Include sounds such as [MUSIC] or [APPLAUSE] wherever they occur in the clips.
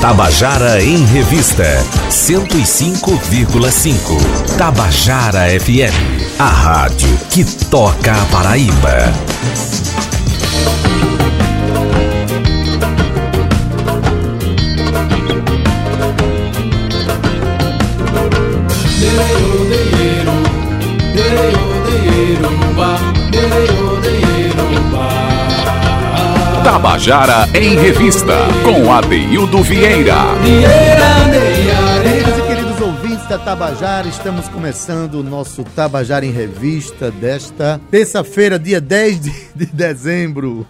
Tabajara em Revista 105,5. Tabajara FM, a rádio que toca a Paraíba. Tabajara em Revista, com Adeildo Vieira. Queridos e queridos ouvintes da Tabajara, estamos começando o nosso Tabajara em Revista desta terça-feira, dia 10 de, de dezembro.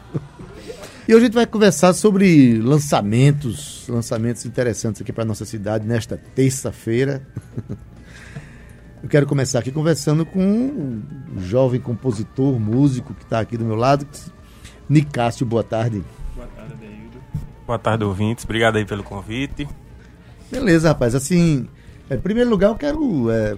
E hoje a gente vai conversar sobre lançamentos, lançamentos interessantes aqui para nossa cidade nesta terça-feira. Eu quero começar aqui conversando com um jovem compositor, músico que está aqui do meu lado, Nicásio, boa tarde. Boa tarde, Adeildo. Boa tarde, ouvintes. Obrigado aí pelo convite. Beleza, rapaz. Assim, em primeiro lugar, eu quero. É,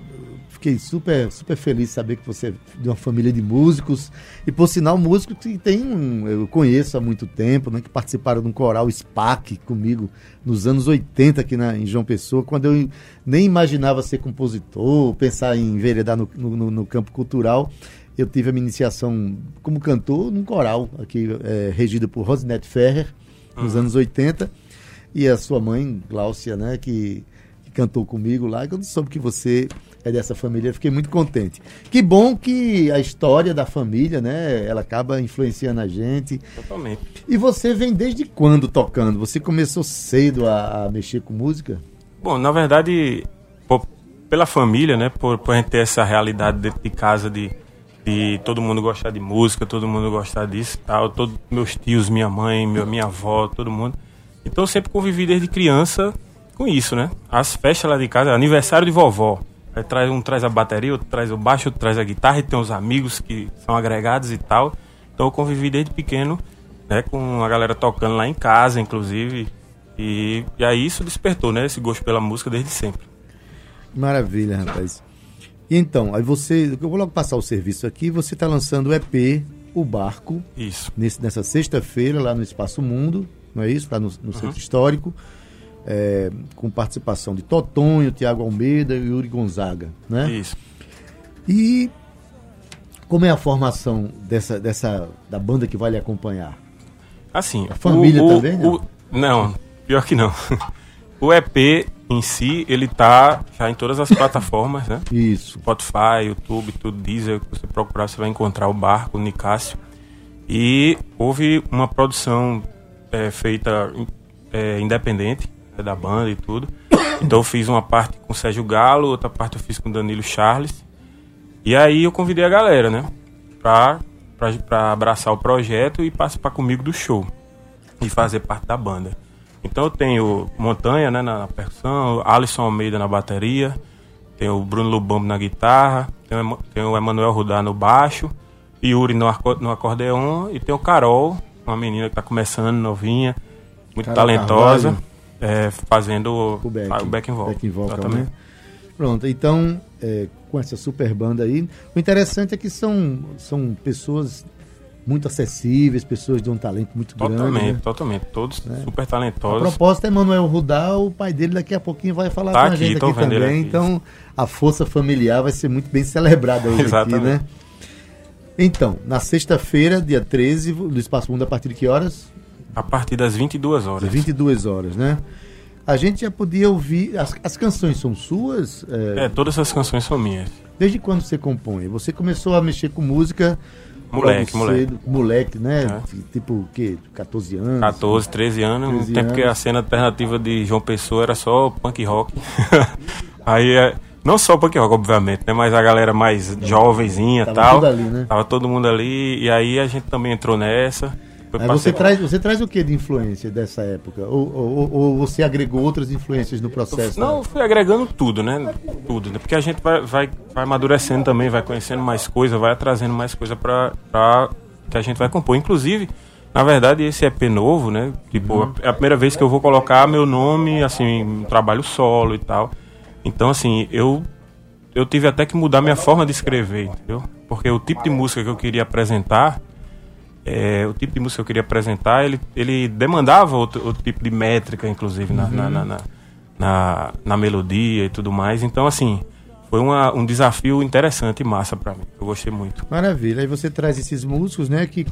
fiquei super, super feliz de saber que você é de uma família de músicos. E por sinal, músico que tem um, eu conheço há muito tempo, né, que participaram de um coral SPAC comigo nos anos 80 aqui na, em João Pessoa, quando eu nem imaginava ser compositor, pensar em enveredar no, no, no campo cultural eu tive a minha iniciação como cantor num coral, aqui é, regido por Rosinette Ferrer, nos uhum. anos 80, e a sua mãe, Gláucia, né, que, que cantou comigo lá, quando soube que você é dessa família, fiquei muito contente. Que bom que a história da família, né, ela acaba influenciando a gente. Totalmente. E você vem desde quando tocando? Você começou cedo a, a mexer com música? Bom, na verdade, pela família, né, por, por a gente ter essa realidade dentro de casa de de todo mundo gostar de música, todo mundo gostar disso tal, todos meus tios, minha mãe, meu, minha avó, todo mundo. Então eu sempre convivi desde criança com isso, né? As festas lá de casa, aniversário de vovó. Aí traz, um traz a bateria, outro traz o baixo, outro traz a guitarra e tem os amigos que são agregados e tal. Então eu convivi desde pequeno, né, com a galera tocando lá em casa, inclusive. E, e aí isso despertou, né, esse gosto pela música desde sempre. Maravilha, rapaz. Então, aí você. Eu vou logo passar o serviço aqui. Você está lançando o EP, O Barco. Isso. Nesse, nessa sexta-feira, lá no Espaço Mundo, não é isso? Lá no, no uhum. Centro Histórico. É, com participação de Totonho, Tiago Almeida e Yuri Gonzaga, né? Isso. E como é a formação dessa, dessa da banda que vai lhe acompanhar? Assim, a família o, também, não? O, não, pior que não. [LAUGHS] O EP em si, ele tá já em todas as [LAUGHS] plataformas, né? Isso. Spotify, YouTube, tudo Deezer, que você procurar, você vai encontrar o Barco, o Nicásio. E houve uma produção é, feita é, independente é, da banda e tudo. [COUGHS] Então eu fiz uma parte com o Sérgio Galo, outra parte eu fiz com o Danilo Charles. E aí eu convidei a galera, né? Pra, pra, pra abraçar o projeto e participar comigo do show. E fazer parte da banda. Então eu tenho Montanha né, na percussão, Alisson Almeida na bateria, tenho o Bruno Lubambo na guitarra, tenho, tenho o Emanuel Rudá no baixo, Yuri no, no acordeon e tem o Carol, uma menina que está começando, novinha, muito talentosa, é, fazendo o back, o back vocal. Back vocal exatamente. Né? Pronto, então, é, com essa super banda aí, o interessante é que são, são pessoas muito acessíveis, pessoas de um talento muito totalmente, grande. Totalmente, né? totalmente. Todos né? super talentosos. A propósito, Emanuel Rudá, o pai dele daqui a pouquinho vai falar tá com a gente aqui, aqui também. Aqui. Então, a força familiar vai ser muito bem celebrada hoje Exatamente. [LAUGHS] aqui, né? Então, na sexta-feira, dia 13, do Espaço Mundo, a partir de que horas? A partir das 22 horas. 22 horas, né? A gente já podia ouvir. As, as canções são suas? É... é, todas as canções são minhas. Desde quando você compõe? Você começou a mexer com música Moleque, moleque. moleque, né? É. Tipo o quê? 14 anos? 14, 13 anos. 13 um tempo anos. que a cena alternativa de João Pessoa era só punk rock. [LAUGHS] Aí, é, não só punk rock, obviamente, né? Mas a galera mais jovenzinha e tal. Ali, né? Tava todo mundo ali. E aí a gente também entrou nessa. Aí você, traz, você traz o que de influência dessa época? Ou, ou, ou, você agregou outras influências no processo? Não, né? fui agregando tudo, né? Tudo, né? Porque a gente vai, vai, vai amadurecendo também, vai conhecendo mais coisa, vai trazendo mais coisa para que a gente vai compor. Inclusive, na verdade, esse EP novo, né? Tipo, uhum. é a primeira vez que eu vou colocar meu nome, assim, um trabalho solo e tal. Então, assim, eu eu tive até que mudar minha forma de escrever, entendeu? Porque o tipo de música que eu queria apresentar é, o tipo de música que eu queria apresentar, ele, ele demandava outro, outro tipo de métrica, inclusive, na, Uhum. na, na, na, na, melodia e tudo mais. Então, assim, foi uma, um desafio interessante e massa pra mim. Eu gostei muito. Maravilha. Aí você traz esses músicos, né, que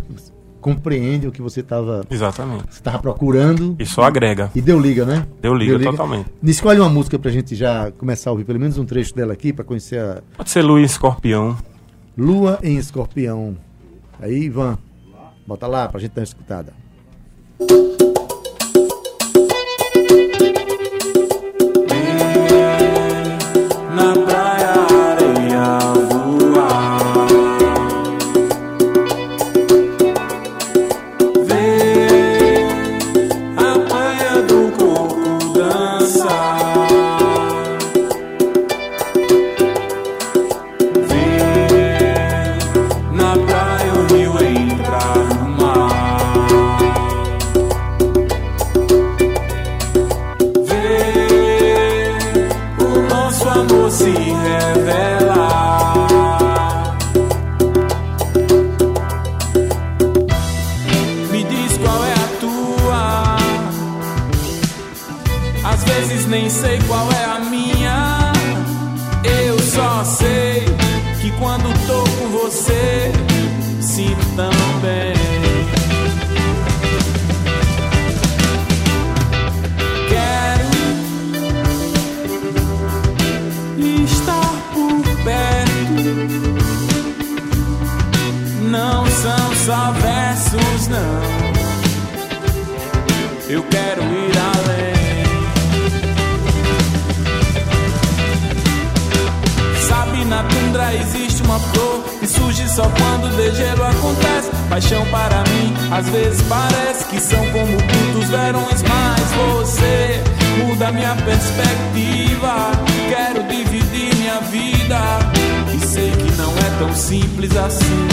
compreendem o que você estava Exatamente. você tava procurando. E só agrega. E deu liga, né? Deu liga, totalmente. Escolhe uma música pra gente já começar a ouvir pelo menos um trecho dela aqui pra conhecer a Pode ser Luiz Escorpião. Lua em Escorpião. Aí, Ivan, bota lá pra gente dar uma escutada. Sinto só quando o degelo acontece. Paixão para mim, às vezes parece que são como muitos verões, mas você muda minha perspectiva. Quero dividir minha vida e sei que não é tão simples assim.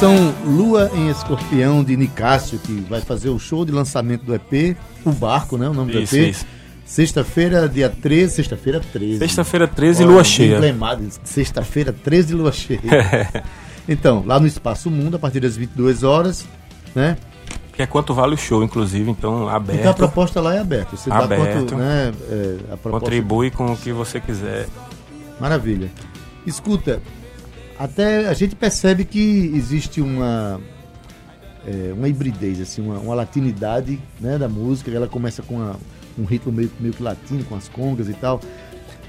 Canção Lua em Escorpião de Nicásio, que vai fazer o show de lançamento do EP, O Barco, né? O nome Isso, do EP. isso. Sexta-feira, dia 13, sexta-feira 13. Sexta-feira 13, Olha, lua cheia. emblemado, Sexta-feira 13 de lua cheia. [LAUGHS] então, lá no Espaço Mundo, a partir das 22 horas, né? Que é quanto vale o show, inclusive, então aberto. Então a proposta lá é aberta. Você Aberto. quanto, né? é, a proposta... Contribui com o que você quiser. Maravilha. Escuta, até a gente percebe que existe uma é, uma hibridez, assim, uma, uma latinidade né, da música. Ela começa com uma- um ritmo meio, meio que latino, com as congas e tal.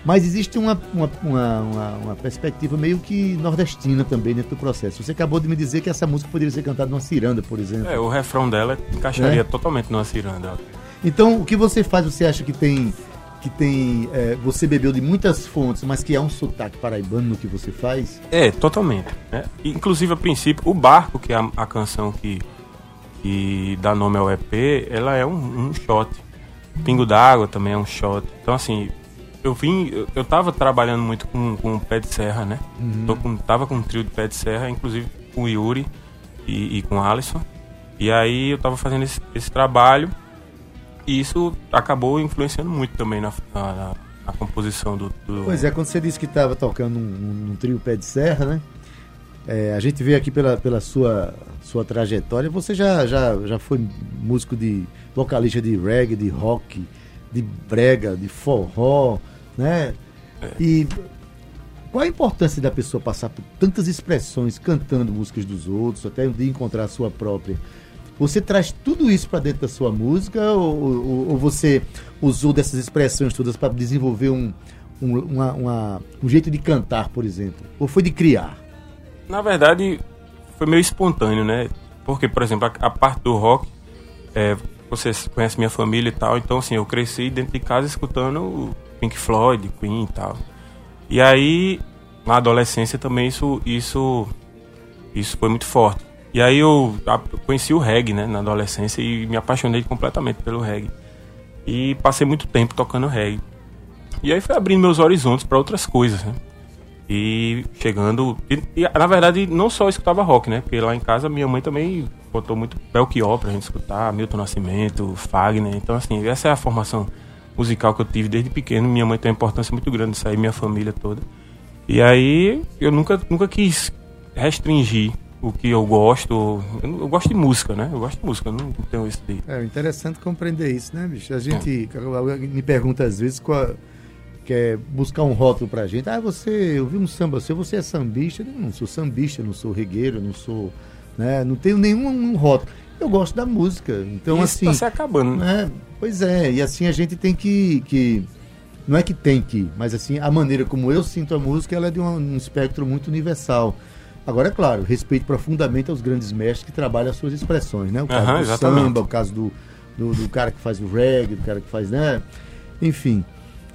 Mas existe uma, uma, uma, uma- perspectiva meio que nordestina também dentro do processo. Você acabou de me dizer que essa música poderia ser cantada numa ciranda, por exemplo. É, o refrão dela encaixaria É? totalmente numa ciranda. Então, o que você faz? Você acha que tem. Que tem. é, você bebeu de muitas fontes, mas que há um sotaque paraibano no que você faz? É, totalmente. né? Inclusive, a princípio, o Barco, que é a, a canção que, que dá nome ao EP, ela é um, um shot. Pingo d'Água também é um shot. Então, assim, eu vim... Eu, eu tava trabalhando muito com, com o Pé de Serra, né? Tô com, tava com um trio de Pé de Serra, inclusive com o Yuri e, e com o Alisson. E aí eu tava fazendo esse, esse trabalho e isso acabou influenciando muito também na, na, na- composição do, do... Pois é, quando você disse que estava tocando num, trio pé de serra, né? É, a gente vê aqui pela, pela sua, sua trajetória, você já, já, já foi músico de vocalista de reggae, de rock, de brega, de forró, né? E qual a importância da pessoa passar por tantas expressões cantando músicas dos outros, até um dia encontrar a sua própria? Você traz tudo isso para dentro da sua música ou, ou- ou você usou dessas expressões todas para desenvolver um, um, uma- uma- um jeito de cantar, por exemplo? Ou foi de criar? Na verdade, foi meio espontâneo, né? Porque, por exemplo, a, a parte do rock, é, você conhece minha família e tal, então assim, eu cresci dentro de casa escutando Pink Floyd, Queen e tal. E aí, na adolescência também isso isso isso foi muito forte. E aí eu conheci o reggae, né, na adolescência e me apaixonei completamente pelo reggae. E passei muito tempo tocando reggae. E aí foi abrindo meus horizontes para outras coisas, né? E chegando. E, e, na verdade, não só escutava rock, né? Porque lá em casa minha mãe também botou muito Belchior pra gente escutar, Milton Nascimento, Fagner. Então, assim, essa é a formação musical que eu tive desde pequeno. Minha mãe tem uma importância muito grande aí, minha família toda. E aí eu nunca, nunca quis restringir o que eu gosto. Eu, eu, gosto de música, né? Eu gosto de música, não tenho esse de... É interessante compreender isso, né, bicho? A gente é. me pergunta às vezes qual, quer buscar um rótulo pra gente. Ah, você, eu vi um samba seu, você é sambista? Eu não sou sambista, não sou regueiro, não sou. Né? Não tenho nenhum um rótulo. Eu gosto da música. Então, Isso assim. Tá se acabando, né? Pois é, e assim a gente tem que, que. Não é que tem que, mas assim, a maneira como eu sinto a música, ela é de um, um espectro muito universal. Agora, é claro, respeito profundamente aos grandes mestres que trabalham as suas expressões, né? O caso uhum, do exatamente. samba, o caso do, do, do, cara que faz o reggae, do cara que faz, né? Enfim.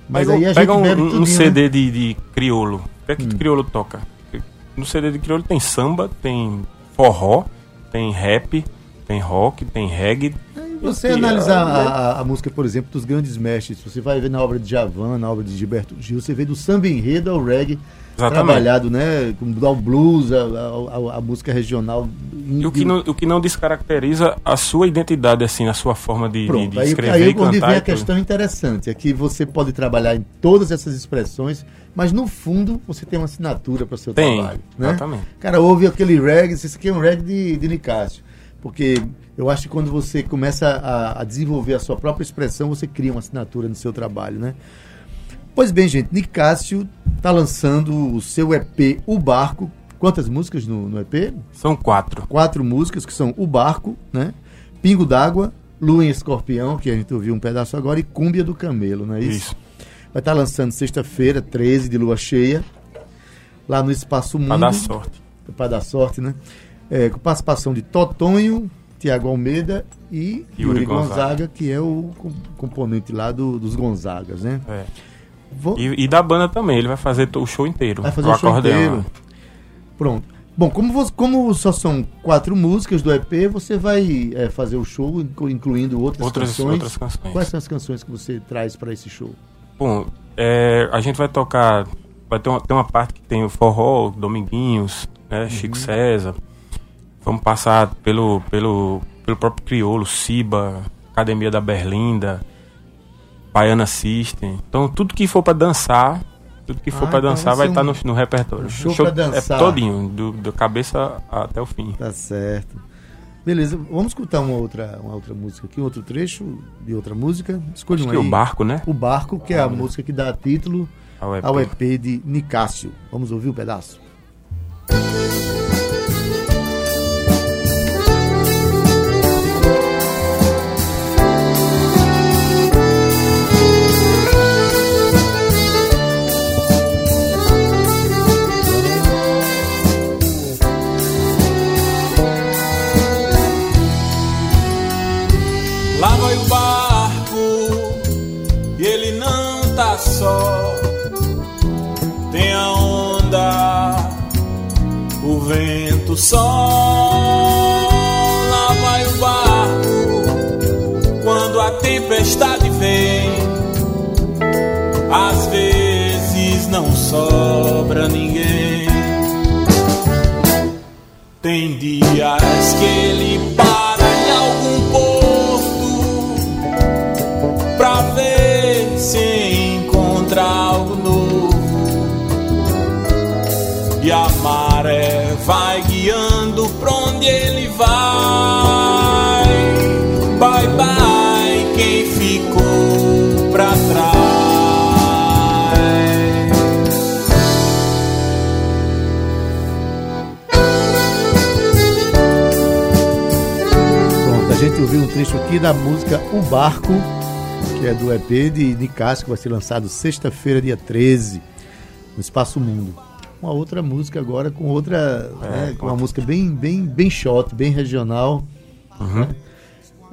Mas pega, aí a pega gente bebe um, tudinho, um CD né? de, de criolo. O que é que hum. criolo toca? No CD de criolo tem samba, tem forró, tem rap, tem rock, tem reggae. Aí você analisar a, a, a, música, por exemplo, dos grandes mestres, você vai ver na obra de Javan, na obra de Gilberto Gil, você vê do samba enredo ao reggae Exatamente. trabalhado, né? O blues, a, música regional. E o que, não, o que não descaracteriza a sua identidade, assim, a sua forma de, Pronto, de aí, escrever aí, e cantar. onde vem a questão interessante, é que você pode trabalhar em todas essas expressões, mas no fundo você tem uma assinatura para o seu tem, trabalho. Né? Exatamente. Cara, ouve aquele reggae, isso aqui é um reggae de, de Nicásio. Porque eu acho que quando você começa a, a desenvolver a sua própria expressão, você cria uma assinatura no seu trabalho, né? Pois bem, gente, Nicásio está lançando o seu EP O Barco. Quantas músicas no, no, EP? São quatro. Quatro músicas que são O Barco, né? Pingo d'Água, Lua em Escorpião, que a gente ouviu um pedaço agora, e Cúmbia do Camelo, não é isso? Isso. Vai estar lançando sexta-feira, 13 de lua cheia, lá no Espaço Mundo. Pra dar sorte. Para dar sorte, né? É, com participação de Totonho, Tiago Almeida e Yuri, Yuri Gonzaga, Gonzaga. que é o com- componente lá do- dos Gonzagas, né? É. Vou- E, e da banda também, ele vai fazer o show inteiro. Vai fazer o o show acordeão. inteiro. Pronto. Bom, como, vo- como só são quatro músicas do EP, você vai é, fazer o show inclu- incluindo outras, Outras, canções. outras canções. Quais são as canções que você traz para esse show? Bom, é, a gente vai tocar. Vai ter uma, tem uma parte que tem o forró, Dominguinhos, né, Uhum. Chico César. Vamos passar pelo, pelo, pelo próprio Criolo, Ciba, Academia da Berlinda, Baiana System. Então tudo que for pra dançar, tudo que for Ah, pra então dançar vai estar um- no, no repertório. um show O pra dançar. É todinho, do, da cabeça até o fim. Tá certo. Beleza, vamos escutar uma outra, uma outra música aqui, um outro trecho de outra música. Escolha Acho um que aí. o barco, né? O Barco, que é a música que dá título Ao EP. ao EP de Nicásio. Vamos ouvir o pedaço? Lá vai o barco e ele não tá só. Tem a onda, o vento só. Lá vai o barco quando a tempestade vem. Às vezes não sobra ninguém. Tem dias que ele para trecho aqui da música O Barco, que é do EP de Nicásio, que vai ser lançado sexta-feira, dia 13, no Espaço Mundo. Uma outra música agora com outra, né, com uma música bem, bem, bem shot, bem regional. Uhum. né?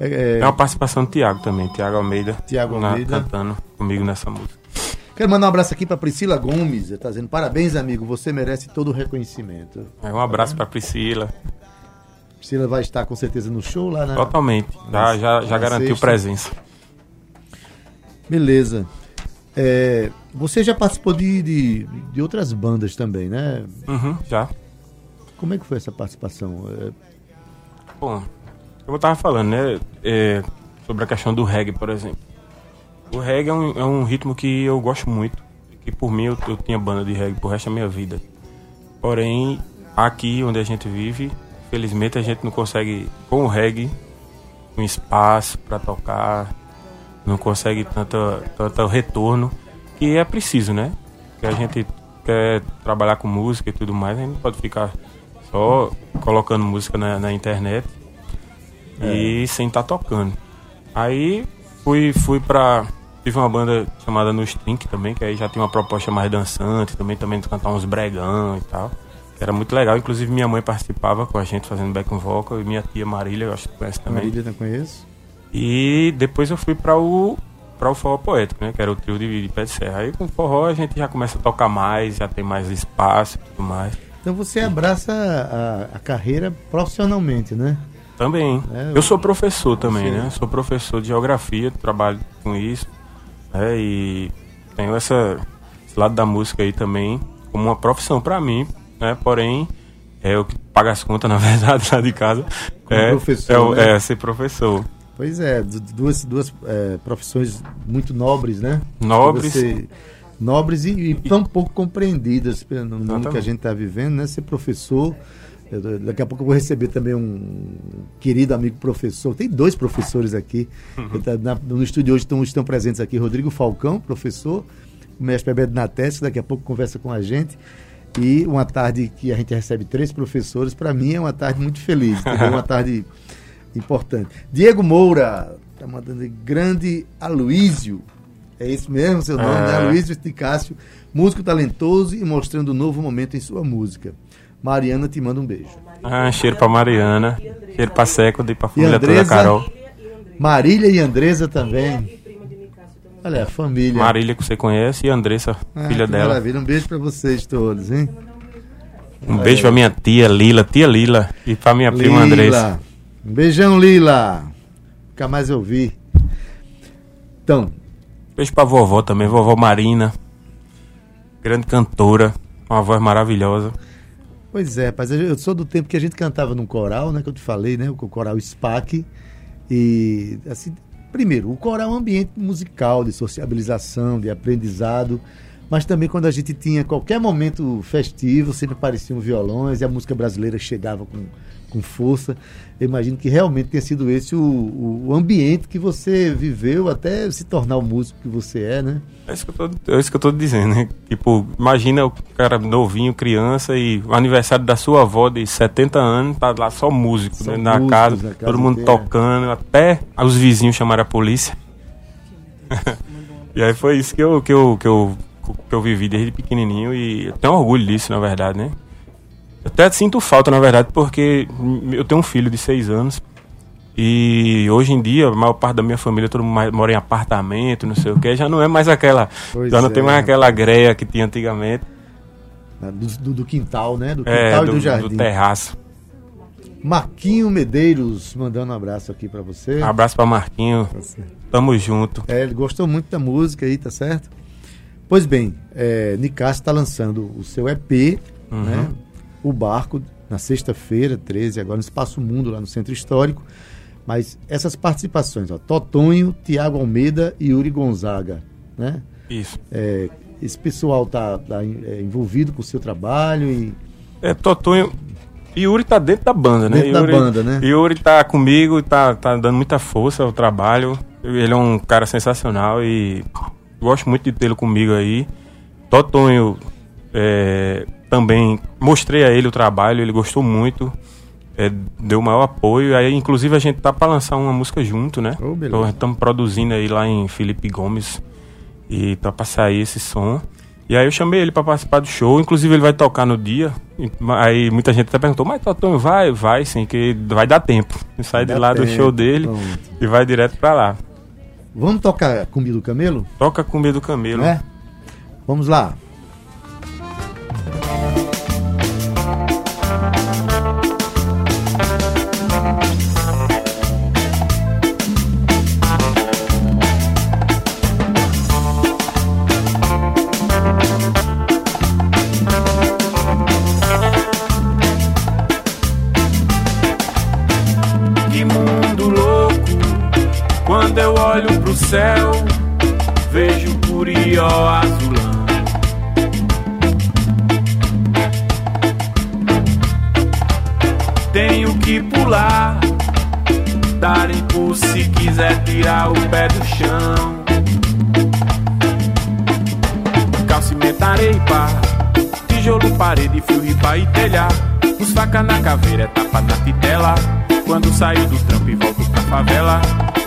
É, É uma participação do Tiago também, Tiago Almeida. Tiago na- Almeida. Cantando comigo nessa música. Quero mandar um abraço aqui para Priscila Gomes. Ela tá dizendo: parabéns, amigo. Você merece todo o reconhecimento. É, um abraço pra Priscila. Priscila vai estar com certeza no show lá na. Totalmente. Já, já, garantiu sexta. presença. Beleza. É, você já participou de, de, de outras bandas também, né? Uhum, já. Como é que foi essa participação? É, Bom, eu tava falando, né? é, sobre a questão do reggae, por exemplo. O reggae é um, é um ritmo que eu gosto muito. Que por mim eu, eu tinha banda de reggae pro resto da minha vida. Porém, aqui onde a gente vive, felizmente a gente não consegue, com o reggae, um espaço para tocar, não consegue tanto, tanto retorno que é preciso, né? Que a gente quer trabalhar com música e tudo mais, a gente não pode ficar só colocando música na, na internet e sem estar tocando. Aí fui, fui pra. Tive uma banda chamada No Strink também, que aí já tinha uma proposta mais dançante, também também de cantar uns bregão e tal. Era muito legal, inclusive minha mãe participava com a gente fazendo back vocal e minha tia Marília, eu acho que conhece também. Marília, não conheço. E depois eu fui para o para o forró poético, né, que era o trio de, de pé de serra. Aí com o forró a gente já começa a tocar mais, já tem mais espaço e tudo mais. Então você abraça a, a carreira profissionalmente, né? Também. É, eu sou professor também, Você- né? Sou professor de geografia, trabalho com isso. né? E tenho essa, esse lado da música aí também como uma profissão para mim, né? Porém, é o que paga as contas, [LAUGHS] na verdade, lá de casa. Como é, professor, é, né? é ser professor. Pois é, du- duas, duas é, profissões muito nobres, né? Nobres. Você- nobres e, e tão pouco compreendidas pelo- no mundo que a Exatamente. gente está vivendo, né? Ser professor. eu- Daqui a pouco eu vou receber também um querido amigo professor. Tem dois professores aqui. Uhum. Tá na- no estúdio hoje estão, estão presentes aqui Rodrigo Falcão, professor, o mestre Bebeto Nates, que daqui a pouco conversa com a gente. E uma tarde que a gente recebe três professores, para mim é uma tarde muito feliz, [LAUGHS] entendeu? uma tarde importante. Diego Moura, tá mandando grande Aloísio. É esse mesmo seu nome, né? É. Aloísio de Cássio, músico talentoso e mostrando um novo momento em sua música. Mariana te manda um beijo. Ah, cheiro pra Mariana, cheiro pra Seco e pra família toda, Andresa? Carol. Marília e Andresa também. Olha, a família. Marília que você conhece e Andressa, Ah, filha dela. Maravilha, um beijo pra vocês todos, hein? Um beijo pra minha tia Lila, tia Lila, e pra minha prima Andressa. Um beijão, Lila. Nunca mais eu vi. Então, Beijo pra vovó também, vovó Marina. Grande cantora, uma voz maravilhosa. Pois é, rapaz, eu- eu sou do tempo que a gente cantava num coral, né? Que eu te falei, né? O coral SPAC. E, assim, primeiro, o coral é um ambiente musical, de sociabilização, de aprendizado. Mas também quando a gente tinha qualquer momento festivo, sempre apareciam violões e a música brasileira chegava com, com força. Eu imagino que realmente tenha sido esse o, o, o ambiente que você viveu até se tornar o músico que você é, né? É isso que eu tô, é isso que eu tô dizendo, né? Tipo, imagina o cara novinho, criança, e o aniversário da sua avó de 70 anos, tá lá só músico, Só né? na, músicos casa, na casa todo mundo inteira. tocando, até os vizinhos chamaram a polícia. [LAUGHS] e aí foi isso que eu, que eu, que eu, que eu vivi desde pequenininho e eu tenho orgulho disso, na verdade, né? Eu até sinto falta, na verdade, porque eu tenho um filho de 6 anos e hoje em dia, a maior parte da minha família, todo mundo mora em apartamento, não sei o que, já não é mais aquela. Pois já não é, tem mais aquela greia que tinha antigamente. Do, do- do quintal, né? Do quintal É, e do, do do jardim. terraço. Marquinho Medeiros mandando um abraço aqui pra você. Um abraço pra Marquinho. Tá. Tamo junto. É, ele gostou muito da música aí, tá certo? Pois bem, é, Nicásio está lançando o seu EP, Uhum. né? O Barco, na sexta-feira, 13, agora no Espaço Mundo, lá no Centro Histórico. Mas essas participações, ó, Totonho, Tiago Almeida e Yuri Gonzaga, né? Isso. É, esse pessoal tá, tá, é, envolvido com o seu trabalho e É, Totonho. Yuri tá dentro da banda, né? Dentro da Yuri, banda, né? Yuri tá comigo, tá, tá dando muita força ao trabalho. Ele é um cara sensacional e gosto muito de tê-lo comigo aí. Totonho é, também mostrei a ele o trabalho, ele gostou muito. é, deu o maior apoio. Aí, inclusive, a gente tá pra lançar uma música junto, né? Oh. Estamos produzindo aí lá em Felipe Gomes. E tá pra sair esse som. E aí eu chamei ele para participar do show, inclusive ele vai tocar no dia. Aí muita gente até perguntou, mas Totonho vai? Vai sim, que vai dar tempo. Sai de lá tempo, do show dele pronto. e vai direto para lá. Vamos tocar Comida do Camelo? Toca Comida do Camelo. É? Vamos lá. Bye.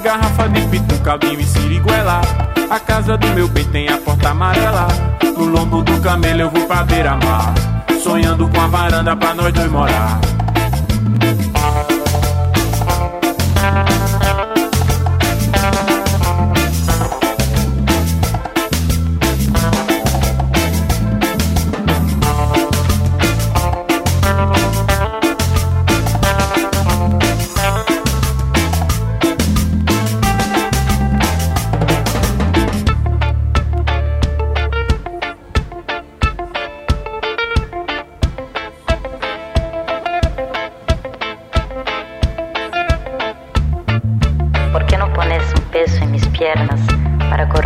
Garrafa de pitu, caldinho e siriguela. A casa do meu bem tem a porta amarela. No lombo do camelo eu vou pra beira-mar. Sonhando com a varanda pra nós dois morar.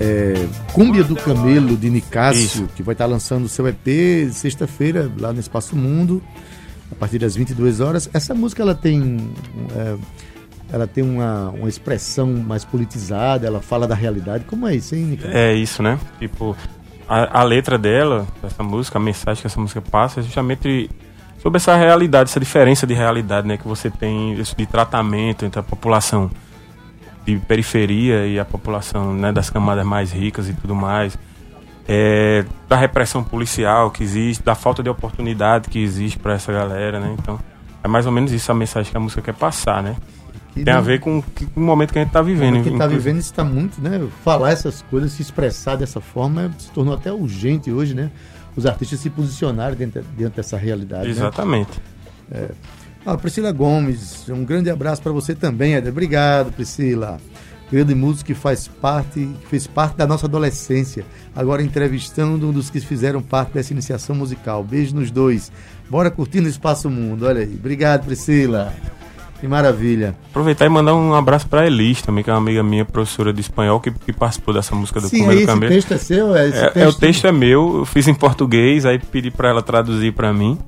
é, Cúmbia do Camelo de Nicásio, que vai estar lançando o seu EP sexta-feira lá no Espaço Mundo, a partir das 22 horas. Essa música ela tem é, ela tem uma, uma expressão mais politizada, ela fala da realidade. Como é isso, hein, Nicásio? É isso, né? Tipo, a, a letra dela, essa música, a mensagem que essa música passa é justamente sobre essa realidade, essa diferença de realidade, né, que você tem de tratamento entre a população de periferia e a população né, das camadas mais ricas e tudo mais, é, da repressão policial que existe, da falta de oportunidade que existe para essa galera, né? Então, é mais ou menos isso a mensagem que a música quer passar, né? Que Tem não... a ver com, com, o momento que a gente está vivendo. Que está vivendo está muito, né? Falar essas coisas, se expressar dessa forma, se tornou até urgente hoje, né? Os artistas se posicionarem dentro, dentro dessa realidade. Né? Exatamente. Né? É. Ah, Priscila Gomes, um grande abraço para você também, Eder. Obrigado, Priscila. Grande músico que faz parte, que fez parte da nossa adolescência. Agora entrevistando um dos que fizeram parte dessa iniciação musical. Beijo nos dois. Bora curtindo o Espaço Mundo. Olha aí. Obrigado, Priscila. Que maravilha. Aproveitar e mandar um abraço para Elis também, que é uma amiga minha, professora de espanhol, que, que participou dessa música do Sim, Comer esse Camelo. texto é seu? É, é, texto... é, o texto é meu, eu fiz em português, aí pedi para ela traduzir para mim.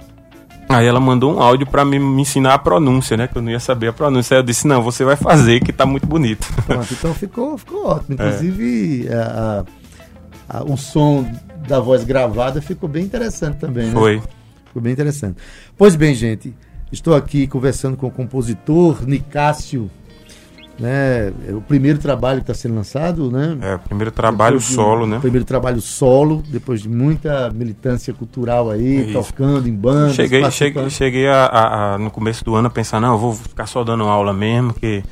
Aí ela mandou um áudio para me, me, ensinar a pronúncia, né? Que eu não ia saber a pronúncia. Aí eu disse, não, você vai fazer, que tá muito bonito. Pronto, então ficou, ficou ótimo. [LAUGHS] Inclusive, é. a, a, o som da voz gravada ficou bem interessante também, né? Foi. Ficou bem interessante. Pois bem, gente, estou aqui conversando com o compositor Nicásio né? É o primeiro trabalho que está sendo lançado, né? É, o primeiro trabalho de, solo, né? Primeiro trabalho solo, depois de muita militância cultural aí, Isso. tocando em bandas. Cheguei, cheguei, cheguei a, a, a, no começo do ano a pensar, não, eu vou ficar só dando aula mesmo, que,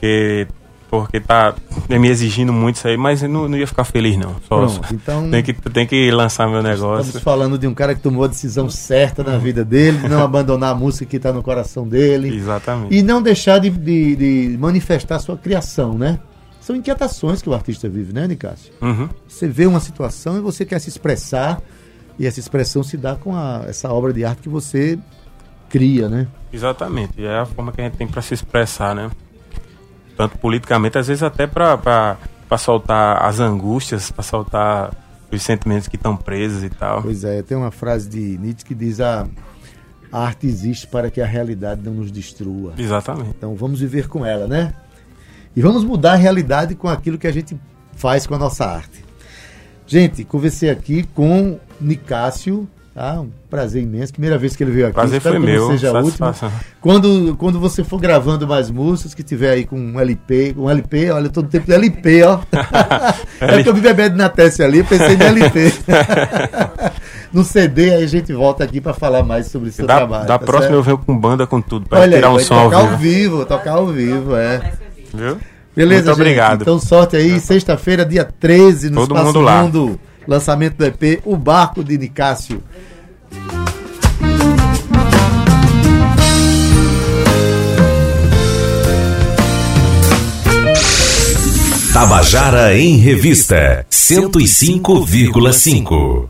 que porque tá me exigindo muito isso aí, mas eu não, não ia ficar feliz não. Só, Pronto, então tem que tem que lançar meu negócio. Estamos falando de um cara que tomou a decisão certa na vida dele, de não [LAUGHS] abandonar a música que está no coração dele. Exatamente. E não deixar de, de, de, manifestar sua criação, né? São inquietações que o artista vive, né, Nicásio? Uhum. Você vê uma situação e você quer se expressar, e essa expressão se dá com a, essa obra de arte que você cria, né? Exatamente. E é a forma que a gente tem para se expressar, né? Tanto politicamente, às vezes até para soltar as angústias, para soltar os sentimentos que estão presos e tal. Pois é, tem uma frase de Nietzsche que diz a, a arte existe para que a realidade não nos destrua. Exatamente. Então vamos viver com ela, né? E vamos mudar a realidade com aquilo que a gente faz com a nossa arte. Gente, conversei aqui com Nicásio, tá? Um prazer imenso. Primeira vez que ele veio aqui. Prazer Espero foi que não meu. seja a última. satisfação. Quando, quando você for gravando mais músicas, que tiver aí com um LP, um LP, olha, todo tempo LP, ó. [LAUGHS] é que eu vi bebendo na testa ali, eu pensei em LP. no [LAUGHS] CD, aí a gente volta aqui para falar mais sobre o seu Da, trabalho. da tá próxima certo? eu venho com banda, com tudo, pra Olha tirar aí, um som ao tocar vivo. ao vivo, tocar ao vivo, é. Viu? Beleza, Muito gente? obrigado. Então sorte aí, sexta-feira, dia 13, no Todo Espaço mundo lá. Mundo, lançamento do EP O Barco de Nicásio. Tabajara em Revista 105,5.